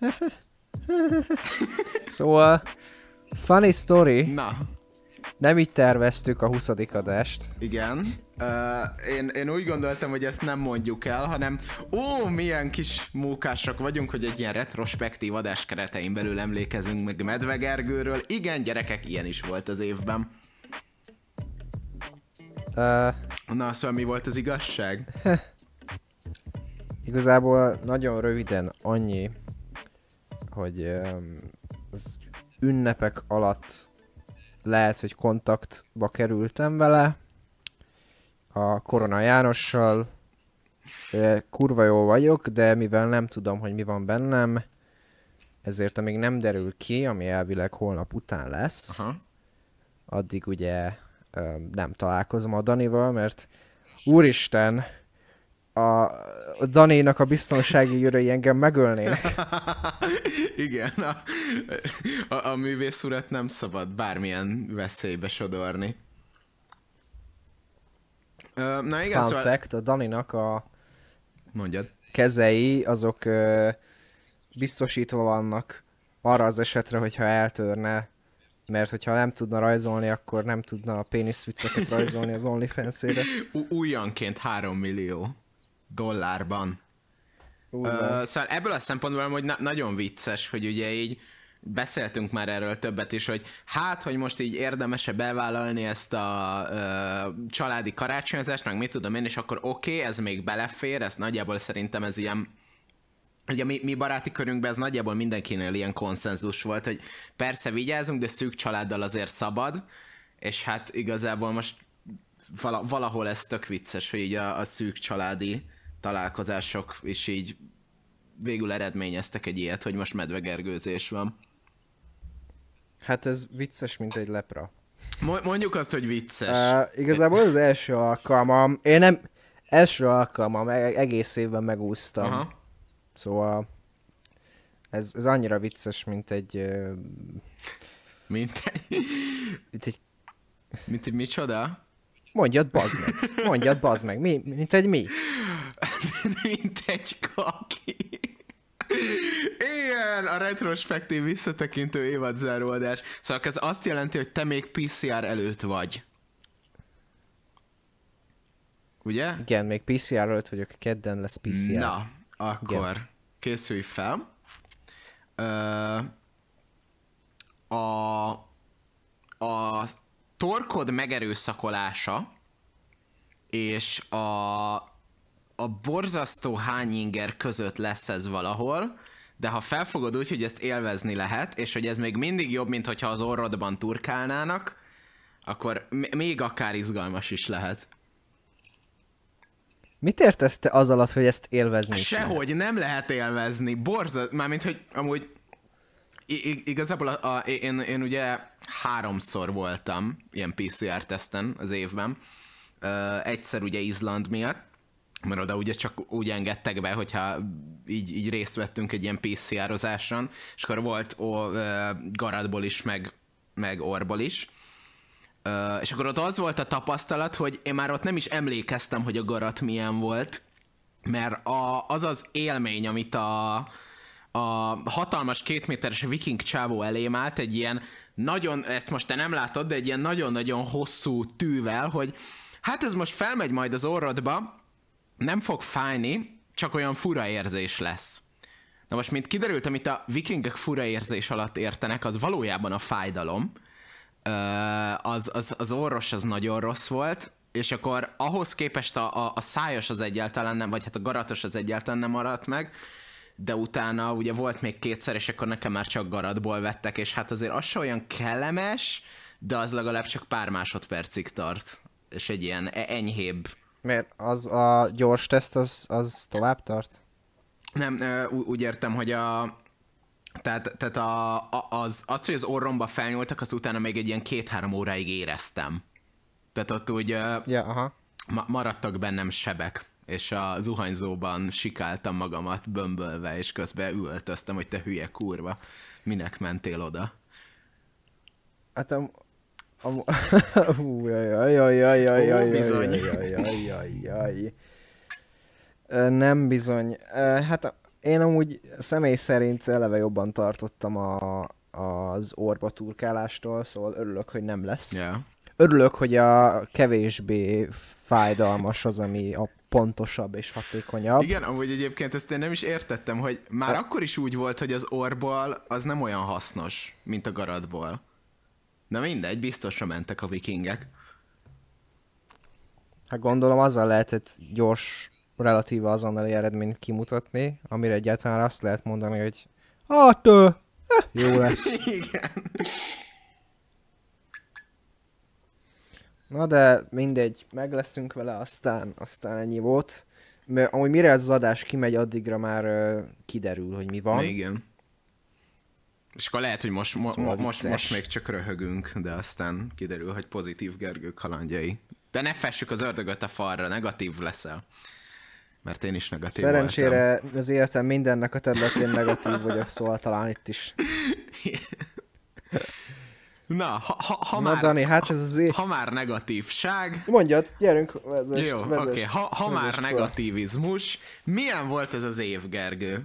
Szóval, funny story, Na, nem így terveztük a 20. adást. igen. Uh, én, én úgy gondoltam, hogy ezt nem mondjuk el, hanem ó, milyen kis mókások vagyunk, hogy egy ilyen retrospektív adás keretein belül emlékezünk meg Medvegergőről. Igen, gyerekek, ilyen is volt az évben. Uh, Na, szóval mi volt az igazság? igazából nagyon röviden annyi, hogy az ünnepek alatt lehet, hogy kontaktba kerültem vele, a Korona Jánossal, kurva jó vagyok, de mivel nem tudom, hogy mi van bennem, ezért amíg nem derül ki, ami elvileg holnap után lesz, Aha. addig ugye nem találkozom a Danival, mert úristen, a, Daninak a biztonsági őrei engem megölnének. Igen, a, a, a művész urat nem szabad bármilyen veszélybe sodorni. Na igen, Fun szóval... fact, a Daninak a Mondjad. kezei, azok ö, biztosítva vannak arra az esetre, hogyha eltörne, mert hogyha nem tudna rajzolni, akkor nem tudna a péniszvicceket rajzolni az OnlyFans-ére. Újonként 3 millió dollárban. Van. szóval ebből a szempontból hogy na- nagyon vicces, hogy ugye így beszéltünk már erről többet is, hogy hát, hogy most így érdemese bevállalni ezt a ö, családi karácsonyozást, meg mit tudom én, és akkor oké, okay, ez még belefér, ez nagyjából szerintem ez ilyen Ugye mi, mi baráti körünkben ez nagyjából mindenkinél ilyen konszenzus volt, hogy persze vigyázunk, de szűk családdal azért szabad, és hát igazából most vala, valahol ez tök vicces, hogy így a, a szűk családi találkozások is így végül eredményeztek egy ilyet, hogy most medvegergőzés van. Hát ez vicces, mint egy lepra. Mo- mondjuk azt, hogy vicces. Uh, igazából az első alkalmam, én nem, első alkalmam, e- egész évben megúsztam. Aha. Szóval ez, ez annyira vicces, mint egy, ö, Mint, mint egy mint egy micsoda? Mondjad bazd meg, mondjad bazd meg, mi, mint egy mi? mint egy kaki. Igen, a retrospektív visszatekintő évadzáróadás. Szóval ez azt jelenti, hogy te még PCR előtt vagy. Ugye? Igen, még PCR előtt vagyok, kedden lesz PCR. Na, akkor Igen. készülj fel. Ö, a, a torkod megerőszakolása és a, a borzasztó hányinger között lesz ez valahol, de ha felfogod úgy, hogy ezt élvezni lehet, és hogy ez még mindig jobb, mint hogyha az orrodban turkálnának, akkor még akár izgalmas is lehet. Mit értesz te az alatt, hogy ezt élvezni lehet? Sehogy nem lehet élvezni. Borzat, mármint, hogy amúgy i- igazából a, a, én, én ugye háromszor voltam ilyen PCR-teszten az évben. Egyszer ugye Izland miatt, mert oda ugye csak úgy engedtek be, hogyha így, így részt vettünk egy ilyen PCR-ozáson, és akkor volt ó, uh, garadból is, meg, meg orból is. És akkor ott az volt a tapasztalat, hogy én már ott nem is emlékeztem, hogy a garat milyen volt, mert a, az az élmény, amit a, a hatalmas kétméteres viking csávó elém állt, egy ilyen nagyon, ezt most te nem látod, de egy ilyen nagyon-nagyon hosszú tűvel, hogy hát ez most felmegy majd az orrodba, nem fog fájni, csak olyan fura érzés lesz. Na most, mint kiderült, amit a vikingek fura érzés alatt értenek, az valójában a fájdalom. Az, az, az orros az nagyon rossz volt, és akkor ahhoz képest a, a, a szájas az egyáltalán nem, vagy hát a garatos az egyáltalán nem maradt meg, de utána ugye volt még kétszer, és akkor nekem már csak garatból vettek, és hát azért az se olyan kellemes, de az legalább csak pár másodpercig tart, és egy ilyen e- enyhébb Mert az a gyors teszt, az, az tovább tart? Nem, úgy értem, hogy a... Tehát, tehát a, a, az, azt, hogy az orromba felnyúltak, azt utána még egy ilyen két-három óráig éreztem. Tehát ott úgy Ja, aha. ma, maradtak bennem sebek, és a zuhanyzóban sikáltam magamat bömbölve, és közben üvöltöztem, hogy te hülye kurva, minek mentél oda? Hát am... am... Hú, jaj, jaj, jaj, jaj, jaj, jaj, jaj, jaj, jaj, jaj, Nem bizony. Hát a- Én amúgy személy szerint eleve jobban tartottam a, az orba turkálástól, szóval örülök, hogy nem lesz. Yeah. Örülök, hogy a kevésbé fájdalmas az, ami a pontosabb és hatékonyabb. Igen, amúgy egyébként ezt én nem is értettem, hogy már Ha- akkor is úgy volt, hogy az orból az nem olyan hasznos, mint a garadból. Na mindegy, biztosra mentek a vikingek. Hát gondolom azzal lehetett gyors, relatíve azonnali eredményt kimutatni, amire egyáltalán azt lehet mondani, hogy hát, jó lesz. Igen. Na de mindegy, meg leszünk vele, aztán, aztán ennyi volt. Mert amúgy mire ez az adás kimegy, addigra már ö, kiderül, hogy mi van. Igen. És akkor lehet, hogy most, mo- mo- most, most még csak röhögünk, de aztán kiderül, hogy pozitív Gergő kalandjai. De ne fessük az ördögöt a falra, negatív leszel. Mert én is negatív voltam. Szerencsére az életem mindennek a területén negatív vagyok, szóval talán itt is. Na, ha, ha, ha, Na már, Dani, hát ez az é... ha már negatívság, Mondjad, gyerünk, vezest, Jó, oké, vezest, okay. ha, ha már fel. negativizmus, milyen volt ez az év, Gergő?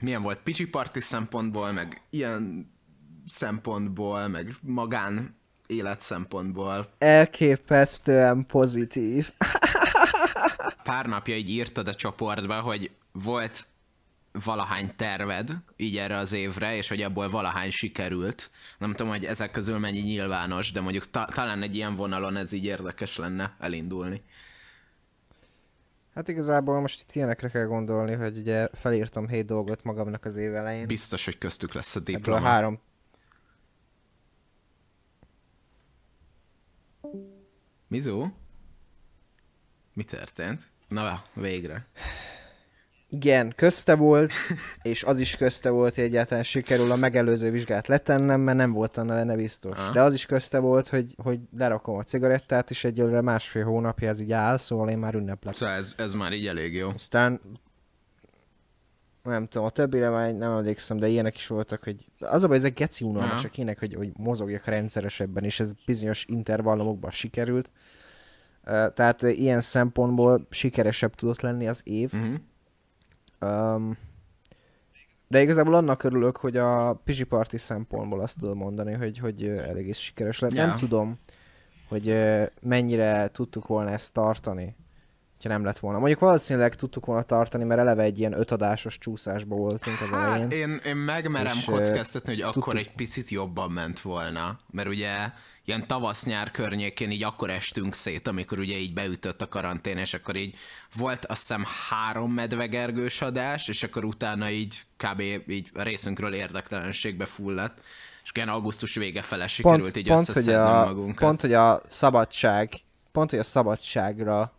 Milyen volt Picsi Parti szempontból, meg ilyen szempontból, meg magán élet szempontból? Elképesztően pozitív. Pár napja így írtad a csoportba, hogy volt valahány terved így erre az évre, és hogy abból valahány sikerült. Nem tudom, hogy ezek közül mennyi nyilvános, de mondjuk ta- talán egy ilyen vonalon ez így érdekes lenne elindulni. Hát igazából most itt ilyenekre kell gondolni, hogy ugye felírtam hét dolgot magamnak az év elején. Biztos, hogy köztük lesz a Ebből a diploma. három Mizu? Mi történt? Na, végre. Igen, közte volt, és az is közte volt, hogy egyáltalán sikerül a megelőző vizsgát letennem, mert nem voltam benne biztos. Aha. De az is közte volt, hogy, hogy lerakom a cigarettát, és egyelőre másfél hónapja ez így áll, szóval én már ünneplek. Szóval ez, ez már így elég jó. Aztán nem tudom, a többire már nem emlékszem, de ilyenek is voltak, hogy az a baj, ezek geci unalmasak ének, hogy, hogy mozogjak rendszeresebben, és ez bizonyos intervallumokban sikerült. Tehát ilyen szempontból sikeresebb tudott lenni az év. Uh-huh. Um, de igazából annak örülök, hogy a Pizsi Party szempontból azt tudom mondani, hogy, hogy elég is sikeres lett. Ja. Nem tudom, hogy mennyire tudtuk volna ezt tartani, ha nem lett volna. Mondjuk valószínűleg tudtuk volna tartani, mert eleve egy ilyen ötadásos csúszásba voltunk az elején. Hát én, én megmerem És, kockáztatni, hogy akkor egy picit jobban ment volna. Mert ugye ilyen tavasz-nyár környékén így akkor estünk szét, amikor ugye így beütött a karantén, és akkor így volt azt hiszem három medvegergős adás, és akkor utána így kb. így a részünkről érdektelenségbe fulladt. És ilyen augusztus vége fele sikerült pont, így pont, hogy a, magunkat. pont, hogy a szabadság, pont, hogy a szabadságra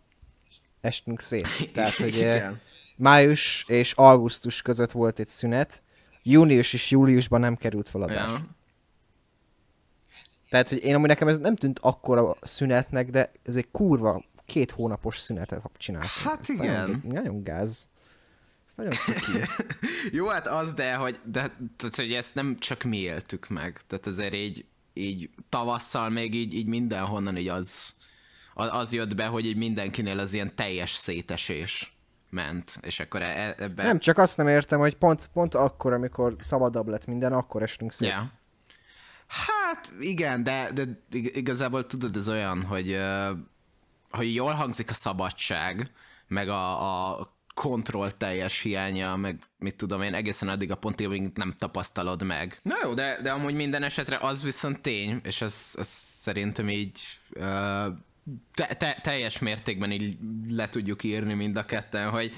estünk szét. Tehát, hogy ö, Igen. május és augusztus között volt egy szünet, június és júliusban nem került feladás. Ja. Tehát, hogy én amúgy nekem ez nem tűnt akkora szünetnek, de ez egy kurva két hónapos szünetet csináltunk. Hát Ez igen. Nagyon, nagyon gáz. Ez nagyon. Jó, hát az, de hogy, de, tehát, hogy ezt nem csak mi éltük meg. Tehát azért így, így tavasszal még így, így mindenhonnan így az, az, jött be, hogy így mindenkinél az ilyen teljes szétesés ment. És akkor e, ebbe... nem, csak azt nem értem, hogy pont, pont akkor, amikor szabadabb lett minden, akkor estünk szét. Ja. Hát igen, de, de ig- igazából tudod, ez olyan, hogy, hogy jól hangzik a szabadság, meg a, a kontroll teljes hiánya, meg mit tudom én, egészen addig a pontig, amíg nem tapasztalod meg. Na jó, de, de amúgy minden esetre az viszont tény, és ez, ez szerintem így te, te, teljes mértékben így le tudjuk írni mind a ketten, hogy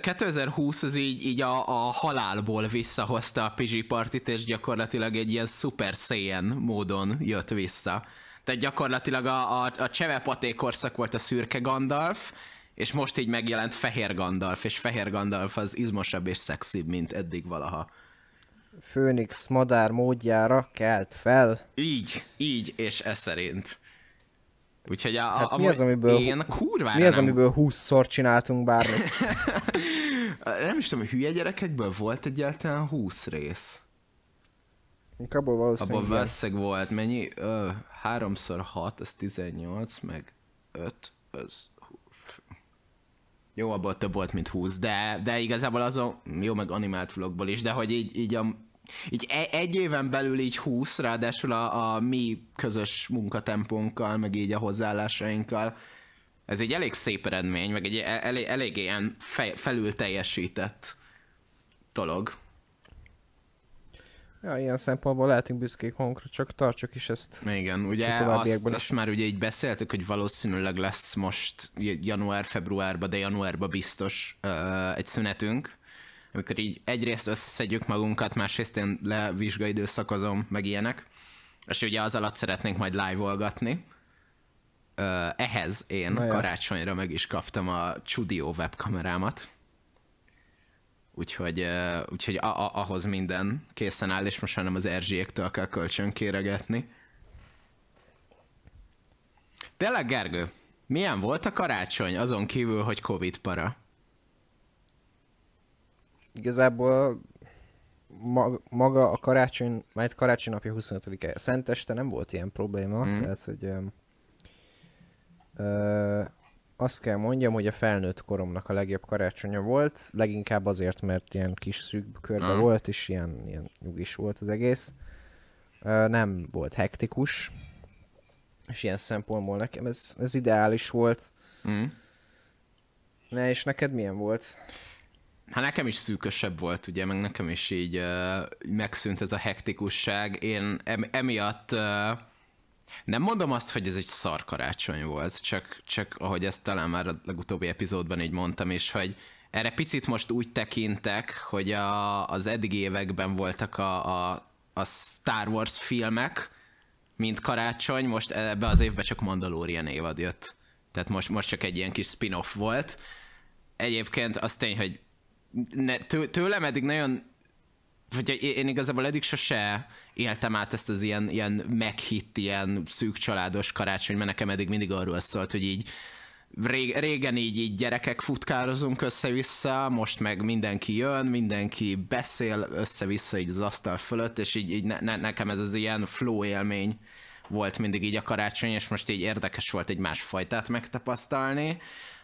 2020 az így, így a, a halálból visszahozta a Pizsi Partit, és gyakorlatilag egy ilyen Super Saiyan módon jött vissza. Tehát gyakorlatilag a, a, a csevepaté korszak volt a szürke Gandalf, és most így megjelent fehér Gandalf, és fehér Gandalf az izmosabb és szexibb, mint eddig valaha. Főnix madár módjára kelt fel. Így, így, és ez szerint. Úgyhogy a, a, Hát mi amúgy az, amiből- én kurvára Mi az, nem, amiből 20-szor csináltunk bármit? nem is tudom, hogy hülye gyerekekből volt egyáltalán 20 rész. Abból valószínűleg igen. valószínűleg volt mennyi? Ö, 3x6, az 18, meg 5, az... Jó, abból több volt, mint 20, de, de igazából azon, jó, meg animált vlogból is, de hogy így, így, a, így e, egy éven belül így 20, ráadásul a, a mi közös munkatempónkkal, meg így a hozzáállásainkkal, ez egy elég szép eredmény, meg egy elég, elég ilyen fe, felül teljesített dolog. Ja, ilyen szempontból lehetünk büszkék magunkra, csak tartsuk is ezt. Igen, ugye azt, azt már ugye így beszéltük, hogy valószínűleg lesz most január-februárban, de januárban biztos uh, egy szünetünk, amikor így egyrészt összeszedjük magunkat, másrészt én levizsgaidőszakozom, meg ilyenek, és ugye az alatt szeretnénk majd live-olgatni. Ehhez én Na karácsonyra meg is kaptam a Chudio webkamerámat. Úgyhogy, úgyhogy a- a- ahhoz minden készen áll, és most már nem az Erzsiéktől kell kölcsön kéregetni. Tényleg, Gergő, milyen volt a karácsony, azon kívül, hogy Covid para? Igazából maga a karácsony, majd karácsony napja 25-e, Szenteste nem volt ilyen probléma, mm. tehát hogy ö, azt kell mondjam, hogy a felnőtt koromnak a legjobb karácsonya volt, leginkább azért, mert ilyen kis szűk körbe mm. volt, és ilyen, ilyen nyugis volt az egész. Ö, nem volt hektikus, és ilyen szempontból nekem ez, ez ideális volt. Mm. Ne, és neked milyen volt? Hát nekem is szűkösebb volt, ugye, meg nekem is így uh, megszűnt ez a hektikusság. Én em- emiatt uh, nem mondom azt, hogy ez egy szar karácsony volt, csak, csak ahogy ezt talán már a legutóbbi epizódban így mondtam is, hogy erre picit most úgy tekintek, hogy a, az eddigi években voltak a, a, a Star Wars filmek, mint karácsony, most ebbe az évben csak Mandalorian évad jött. Tehát most, most csak egy ilyen kis spin-off volt. Egyébként az tény, hogy ne, tő, tőlem eddig nagyon vagy én igazából eddig sose éltem át ezt az ilyen, ilyen meghitt, ilyen szűk családos karácsony, mert nekem eddig mindig arról szólt, hogy így régen így, így gyerekek futkározunk össze-vissza, most meg mindenki jön, mindenki beszél össze-vissza így az asztal fölött, és így, így ne, ne, nekem ez az ilyen flow élmény volt mindig így a karácsony, és most így érdekes volt egy másfajtát megtapasztalni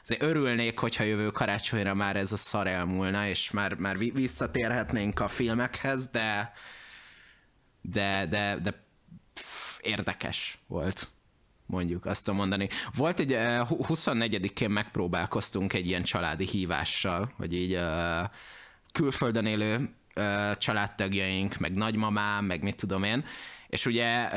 azért örülnék, hogyha jövő karácsonyra már ez a szar elmúlna, és már, már visszatérhetnénk a filmekhez, de de, de, de pff, érdekes volt mondjuk azt tudom mondani. Volt egy 24-én megpróbálkoztunk egy ilyen családi hívással, hogy így uh, külföldön élő uh, családtagjaink, meg nagymamám, meg mit tudom én, és ugye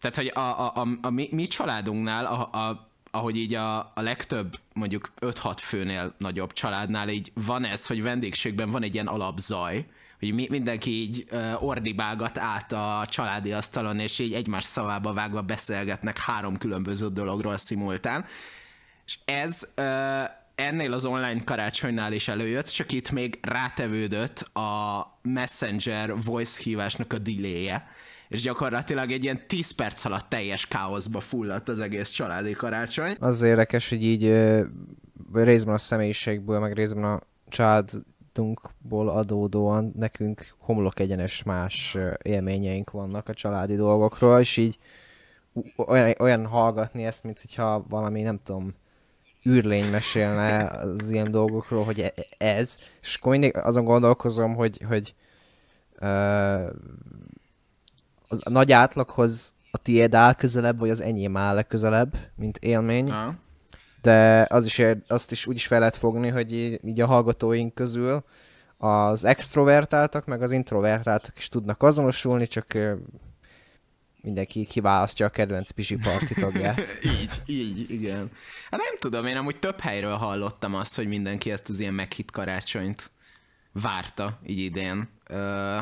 tehát, hogy a, a, a, a mi, mi családunknál a, a ahogy így a, a legtöbb, mondjuk 5-6 főnél nagyobb családnál így van ez, hogy vendégségben van egy ilyen alapzaj, hogy mi, mindenki így ordibálgat át a családi asztalon, és így egymás szavába vágva beszélgetnek három különböző dologról szimultán. És ez ennél az online karácsonynál is előjött, csak itt még rátevődött a Messenger voice hívásnak a delay-je és gyakorlatilag egy ilyen 10 perc alatt teljes káoszba fulladt az egész családi karácsony. Az érdekes, hogy így részben a személyiségből, meg részben a családunkból adódóan nekünk homlok egyenes más élményeink vannak a családi dolgokról, és így olyan, olyan hallgatni ezt, mint hogyha valami, nem tudom, űrlény mesélne az ilyen dolgokról, hogy e, ez, és akkor mindig azon gondolkozom, hogy, hogy uh, az a nagy átlaghoz a tiéd áll közelebb, vagy az enyém áll legközelebb, mint élmény. Ha. De az is, azt is úgy is fel lehet fogni, hogy így, így a hallgatóink közül az extrovertáltak, meg az introvertáltak is tudnak azonosulni, csak mindenki kiválasztja a kedvenc pisi parti tagját. így, így, igen. Hát nem tudom, én amúgy több helyről hallottam azt, hogy mindenki ezt az ilyen meghit karácsonyt várta így idén. Uh,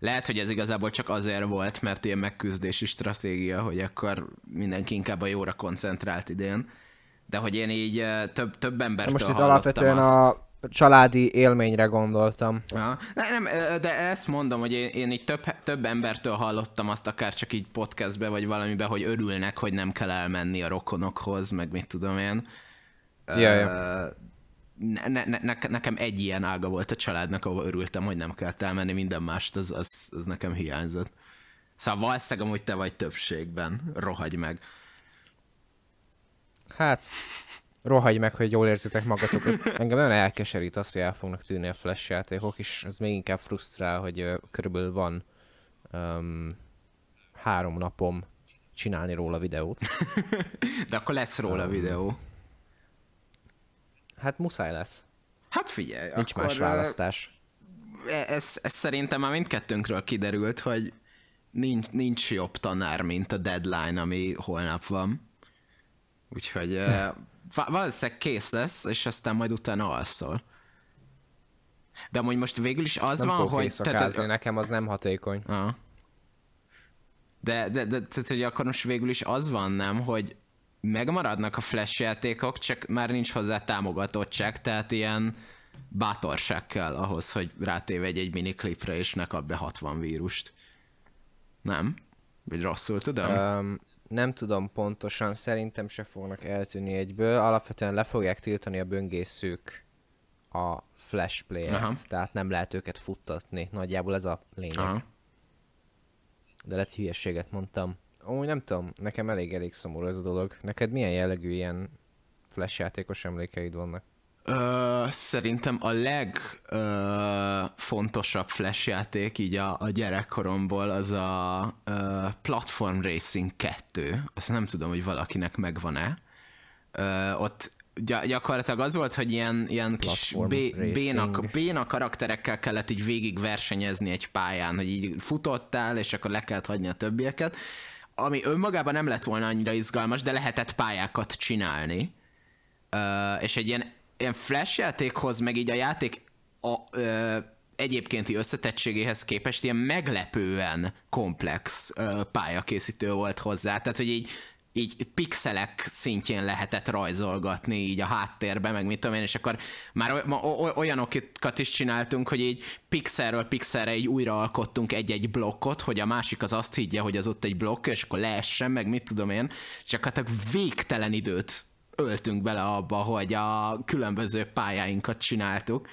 lehet, hogy ez igazából csak azért volt, mert ilyen megküzdési stratégia, hogy akkor mindenki inkább a jóra koncentrált idén. De hogy én így több, több embertől Most itt alapvetően azt... a családi élményre gondoltam. Ja. Nem, de ezt mondom, hogy én, én így több, több embertől hallottam azt akár csak így podcastbe, vagy valamibe, hogy örülnek, hogy nem kell elmenni a rokonokhoz, meg mit tudom én. Ja, ja ne, ne, ne, nekem egy ilyen ága volt a családnak, ahol örültem, hogy nem kellett elmenni, minden mást, az, az, az nekem hiányzott. Szóval valószínűleg amúgy te vagy többségben, rohagy meg. Hát, rohagy meg, hogy jól érzitek magatokat. Engem nagyon elkeserít azt, hogy el fognak tűnni a flash játékok, és ez még inkább frusztrál, hogy uh, körülbelül van um, három napom csinálni róla videót. De akkor lesz róla um, videó. Hát muszáj lesz. Hát figyelj, Nincs akkor, más választás. Ez, ez szerintem már mindkettőnkről kiderült, hogy nincs, nincs jobb tanár, mint a deadline, ami holnap van. Úgyhogy uh, valószínűleg kész lesz, és aztán majd utána alszol. De amúgy most végül is az nem van, hogy... Tehát, nekem az nem hatékony. Uh. De, de, de tehát, hogy akkor most végül is az van, nem, hogy megmaradnak a flash játékok, csak már nincs hozzá támogatottság, tehát ilyen bátorság kell ahhoz, hogy rátéve egy, egy miniklipre, és ne kap be 60 vírust. Nem? Vagy rosszul tudom? Um, nem tudom pontosan, szerintem se fognak eltűnni egyből. Alapvetően le fogják tiltani a böngészők a flash player tehát nem lehet őket futtatni. Nagyjából ez a lényeg. Aha. De lehet hülyeséget mondtam. Ó, nem tudom, nekem elég-elég szomorú ez a dolog. Neked milyen jellegű ilyen flash játékos emlékeid vannak? Ö, szerintem a legfontosabb flash játék így a, a gyerekkoromból az a ö, Platform Racing 2. Azt nem tudom, hogy valakinek megvan-e. Ö, ott gyakorlatilag az volt, hogy ilyen, ilyen kis béna, béna karakterekkel kellett így végig versenyezni egy pályán, hogy így futottál, és akkor le kellett hagyni a többieket, ami önmagában nem lett volna annyira izgalmas, de lehetett pályákat csinálni. Uh, és egy ilyen, ilyen flash játékhoz, meg így a játék a, uh, egyébkénti összetettségéhez képest ilyen meglepően komplex uh, pályakészítő volt hozzá. Tehát, hogy így így pixelek szintjén lehetett rajzolgatni így a háttérbe, meg mit tudom én, és akkor már olyanokat is csináltunk, hogy így pixelről pixelre így újra alkottunk egy-egy blokkot, hogy a másik az azt higgye, hogy az ott egy blokk, és akkor leessen, meg mit tudom én, és akkor végtelen időt öltünk bele abba, hogy a különböző pályáinkat csináltuk.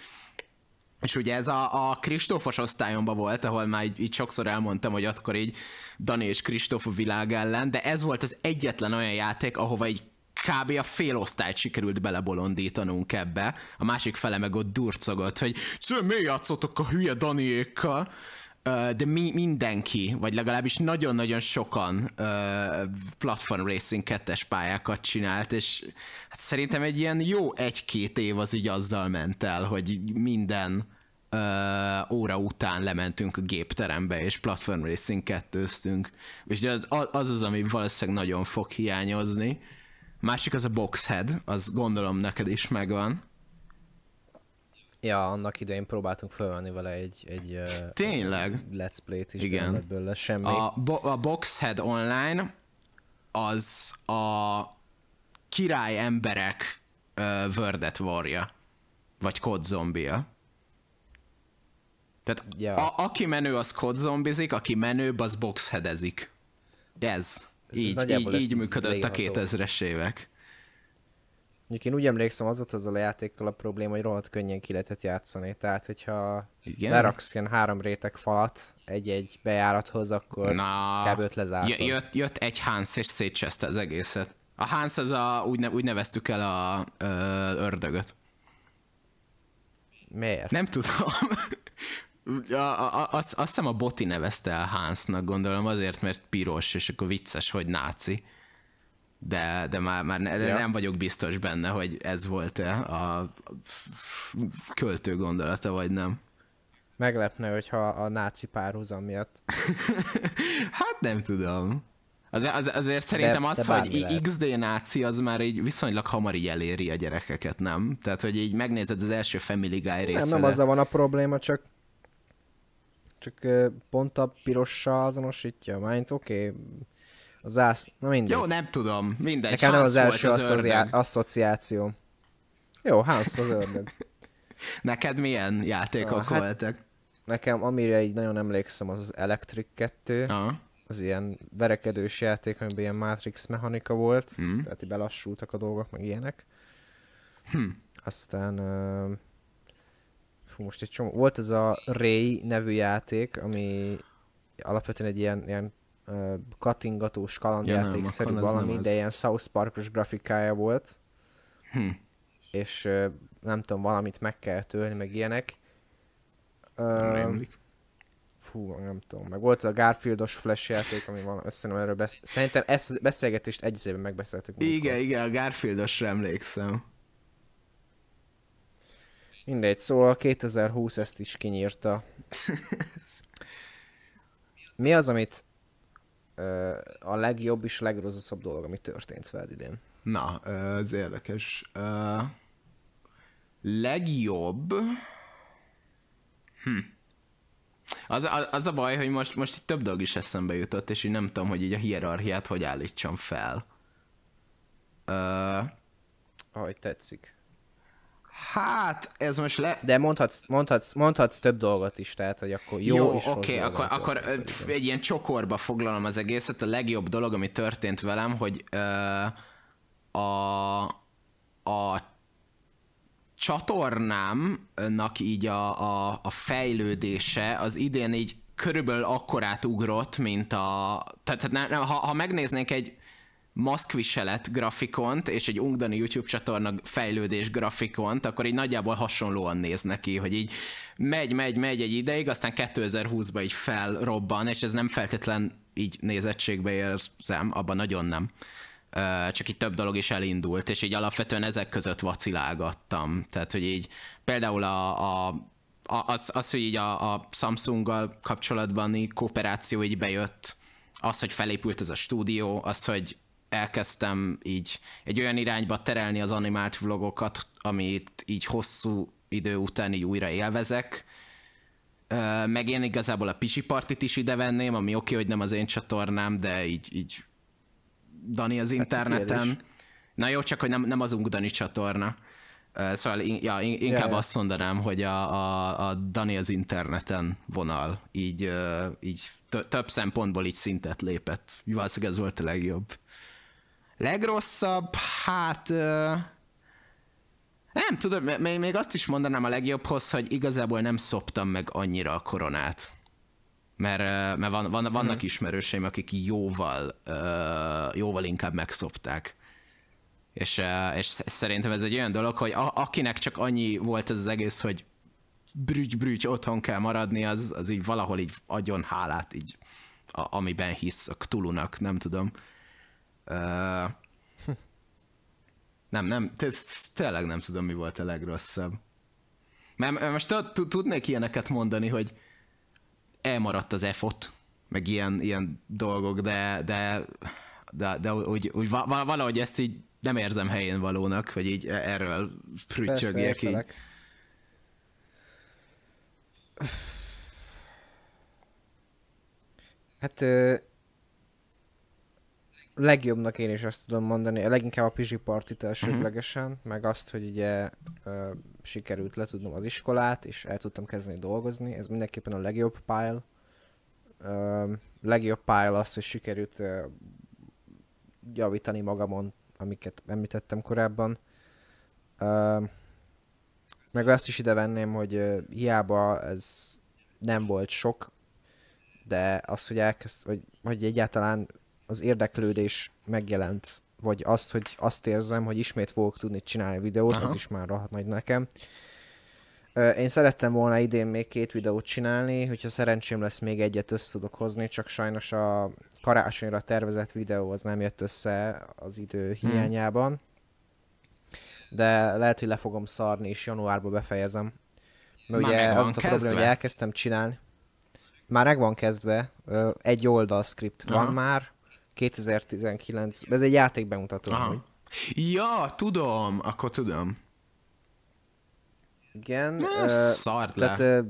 És ugye ez a, a Kristófos osztályomban volt, ahol már így, így sokszor elmondtam, hogy akkor így Dani és Kristóf a világ ellen, de ez volt az egyetlen olyan játék, ahova egy kb. a fél osztályt sikerült belebolondítanunk ebbe, a másik fele meg ott durcogott, hogy miért játszottok a hülye Daniékkal? De mi, mindenki, vagy legalábbis nagyon-nagyon sokan Platform Racing 2-es pályákat csinált, és hát szerintem egy ilyen jó egy-két év az így azzal ment el, hogy minden óra után lementünk a gépterembe, és Platform Racing 2-ztünk. És az, az az, ami valószínűleg nagyon fog hiányozni. Másik az a Boxhead, az gondolom neked is megvan. Ja, annak idején próbáltunk felvenni vele egy, egy Tényleg? let's play-t is, Igen. de belőle semmi. A, bo- a Boxhead Online az a király emberek uh, vördet varja. Vagy kod zombia. Tehát ja. a, aki menő, az kod zombizik, aki menőbb, az boxheadezik. Ez. ez így, így, így működött a 2000-es évek. Mondjuk én úgy emlékszem, az volt azzal a játékkal a probléma, hogy rohadt könnyen ki lehetett játszani. Tehát, hogyha Igen? leraksz ilyen három réteg falat egy-egy bejárathoz, akkor Na, kb. lezártad. Jött, jött egy Hans és szétcseszte az egészet. A Hans az a, úgy, ne, úgy neveztük el a ö, ördögöt. Miért? Nem tudom. a, a, a, azt, azt hiszem a Boti nevezte el Hansnak, gondolom azért, mert piros, és akkor vicces, hogy náci de, de már, már ne, ja. nem vagyok biztos benne, hogy ez volt-e a költő gondolata, vagy nem. Meglepne, hogyha a náci párhuzam miatt. hát nem tudom. Az, az, azért szerintem de, az, de hogy lehet. XD náci, az már így viszonylag hamar így eléri a gyerekeket, nem? Tehát, hogy így megnézed az első Family Guy részre. Nem, nem azzal van a probléma, csak csak pont a pirossal azonosítja. Mind oké, okay, az ász... Na mindegy. Jó, nem tudom. Mindegy. Nekem nem az első az asszociá... asszociáció. Jó, Hans az ördög. Neked milyen játékok ah, hát voltak? Nekem, amire így nagyon emlékszem, az az Electric 2. Aha. Az ilyen verekedős játék, amiben ilyen Matrix mechanika volt. Hmm. Tehát így belassultak a dolgok, meg ilyenek. Hm. Aztán... Uh, fú, most egy csomó... Volt ez a Ray nevű játék, ami alapvetően egy ilyen, ilyen kattingatós kalandjáték ja, valami, de ilyen South Parkos grafikája volt. Hm. és ö, nem tudom, valamit meg kell tölni, meg ilyenek. Nem Ö, fú, nem tudom, meg volt a Garfieldos Flash játék, ami van, összenem erről besz... Szerintem ezt a beszélgetést egy évben megbeszéltük. múltkor. Igen, igen, a Garfielosra emlékszem. Mindegy, szóval 2020 ezt is kinyírta. Mi az, amit a legjobb és legrosszabb dolog, ami történt veled idén? Na, ö, ez érdekes. Legjobb... Hm. Az, az, az a baj, hogy most, most itt több dolog is eszembe jutott, és így nem tudom, hogy így a hierarchiát hogy állítsam fel. Uh, Ahogy tetszik. Hát, ez most le... De mondhatsz, mondhatsz, mondhatsz több dolgot is, tehát, hogy akkor jó, Jó, rossz oké, akkor, akkor történt idén. egy ilyen csokorba foglalom az egészet. A legjobb dolog, ami történt velem, hogy ö, a, a csatornámnak így a, a, a fejlődése az idén így körülbelül akkorát ugrott, mint a... Tehát, tehát ne, ne, ha, ha megnéznénk egy maszkviselet grafikont és egy ungdani YouTube csatorna fejlődés grafikont, akkor így nagyjából hasonlóan néz neki, hogy így megy, megy, megy egy ideig, aztán 2020-ban így felrobban, és ez nem feltétlen így nézettségbe érzem, abban nagyon nem. Csak így több dolog is elindult, és így alapvetően ezek között vacilálgattam. Tehát, hogy így például a, a az, az, hogy így a, a Samsunggal kapcsolatban így kooperáció így bejött, az, hogy felépült ez a stúdió, az, hogy elkezdtem így egy olyan irányba terelni az animált vlogokat, amit így hosszú idő után így újra élvezek. Meg én igazából a Pisi Partit is ide venném, ami oké, hogy nem az én csatornám, de így, így Dani az interneten. is. Na jó, csak hogy nem, nem az Ungdani csatorna. Szóval in- ja, in- inkább ja. azt mondanám, hogy a, a, a Dani az interneten vonal. Így, így tö- több szempontból így szintet lépett. Valószínűleg ez volt a legjobb. Legrosszabb, hát... Nem tudom, még, azt is mondanám a legjobbhoz, hogy igazából nem szoptam meg annyira a koronát. Mert, mert van, van, vannak ismerőseim, akik jóval, jóval inkább megszopták. És, és sz- szerintem ez egy olyan dolog, hogy a, akinek csak annyi volt ez az egész, hogy brügy, brügy, otthon kell maradni, az, az így valahol így adjon hálát így, a, amiben hisz a Cthulhu-nak, nem tudom. Nem, nem, tényleg nem tudom, mi volt a legrosszabb. Mert most tud- tud- tudnék ilyeneket mondani, hogy elmaradt az EFOT, meg ilyen, ilyen dolgok, de, de, de, de úgy, úgy va- va- valahogy ezt így nem érzem helyén valónak, hogy így e- erről früccsögjek így. Hát legjobbnak én is azt tudom mondani, leginkább a Pizsi Partit elsődlegesen, uh-huh. meg azt, hogy ugye ö, sikerült letudnom az iskolát, és el tudtam kezdeni dolgozni, ez mindenképpen a legjobb pile. Ö, legjobb pile az, hogy sikerült ö, javítani magamon, amiket említettem korábban. Ö, meg azt is ide venném, hogy ö, hiába ez nem volt sok, de az, hogy elkezd, hogy, hogy egyáltalán az érdeklődés megjelent, vagy az, hogy azt érzem, hogy ismét fogok tudni csinálni videót, Aha. az is már rohadt nagy nekem. Én szerettem volna idén még két videót csinálni, hogyha szerencsém lesz még egyet össze tudok hozni, csak sajnos a karácsonyra tervezett videó az nem jött össze az idő hiányában. De lehet, hogy le fogom szarni, és januárba befejezem. Mert Már ugye az a probléma, hogy elkezdtem csinálni. Már meg van kezdve, egy oldal script van már, 2019, ez egy játék bemutató. Aha. Ja, tudom, akkor tudom. Igen. Na, ö, szard le. tehát, ö,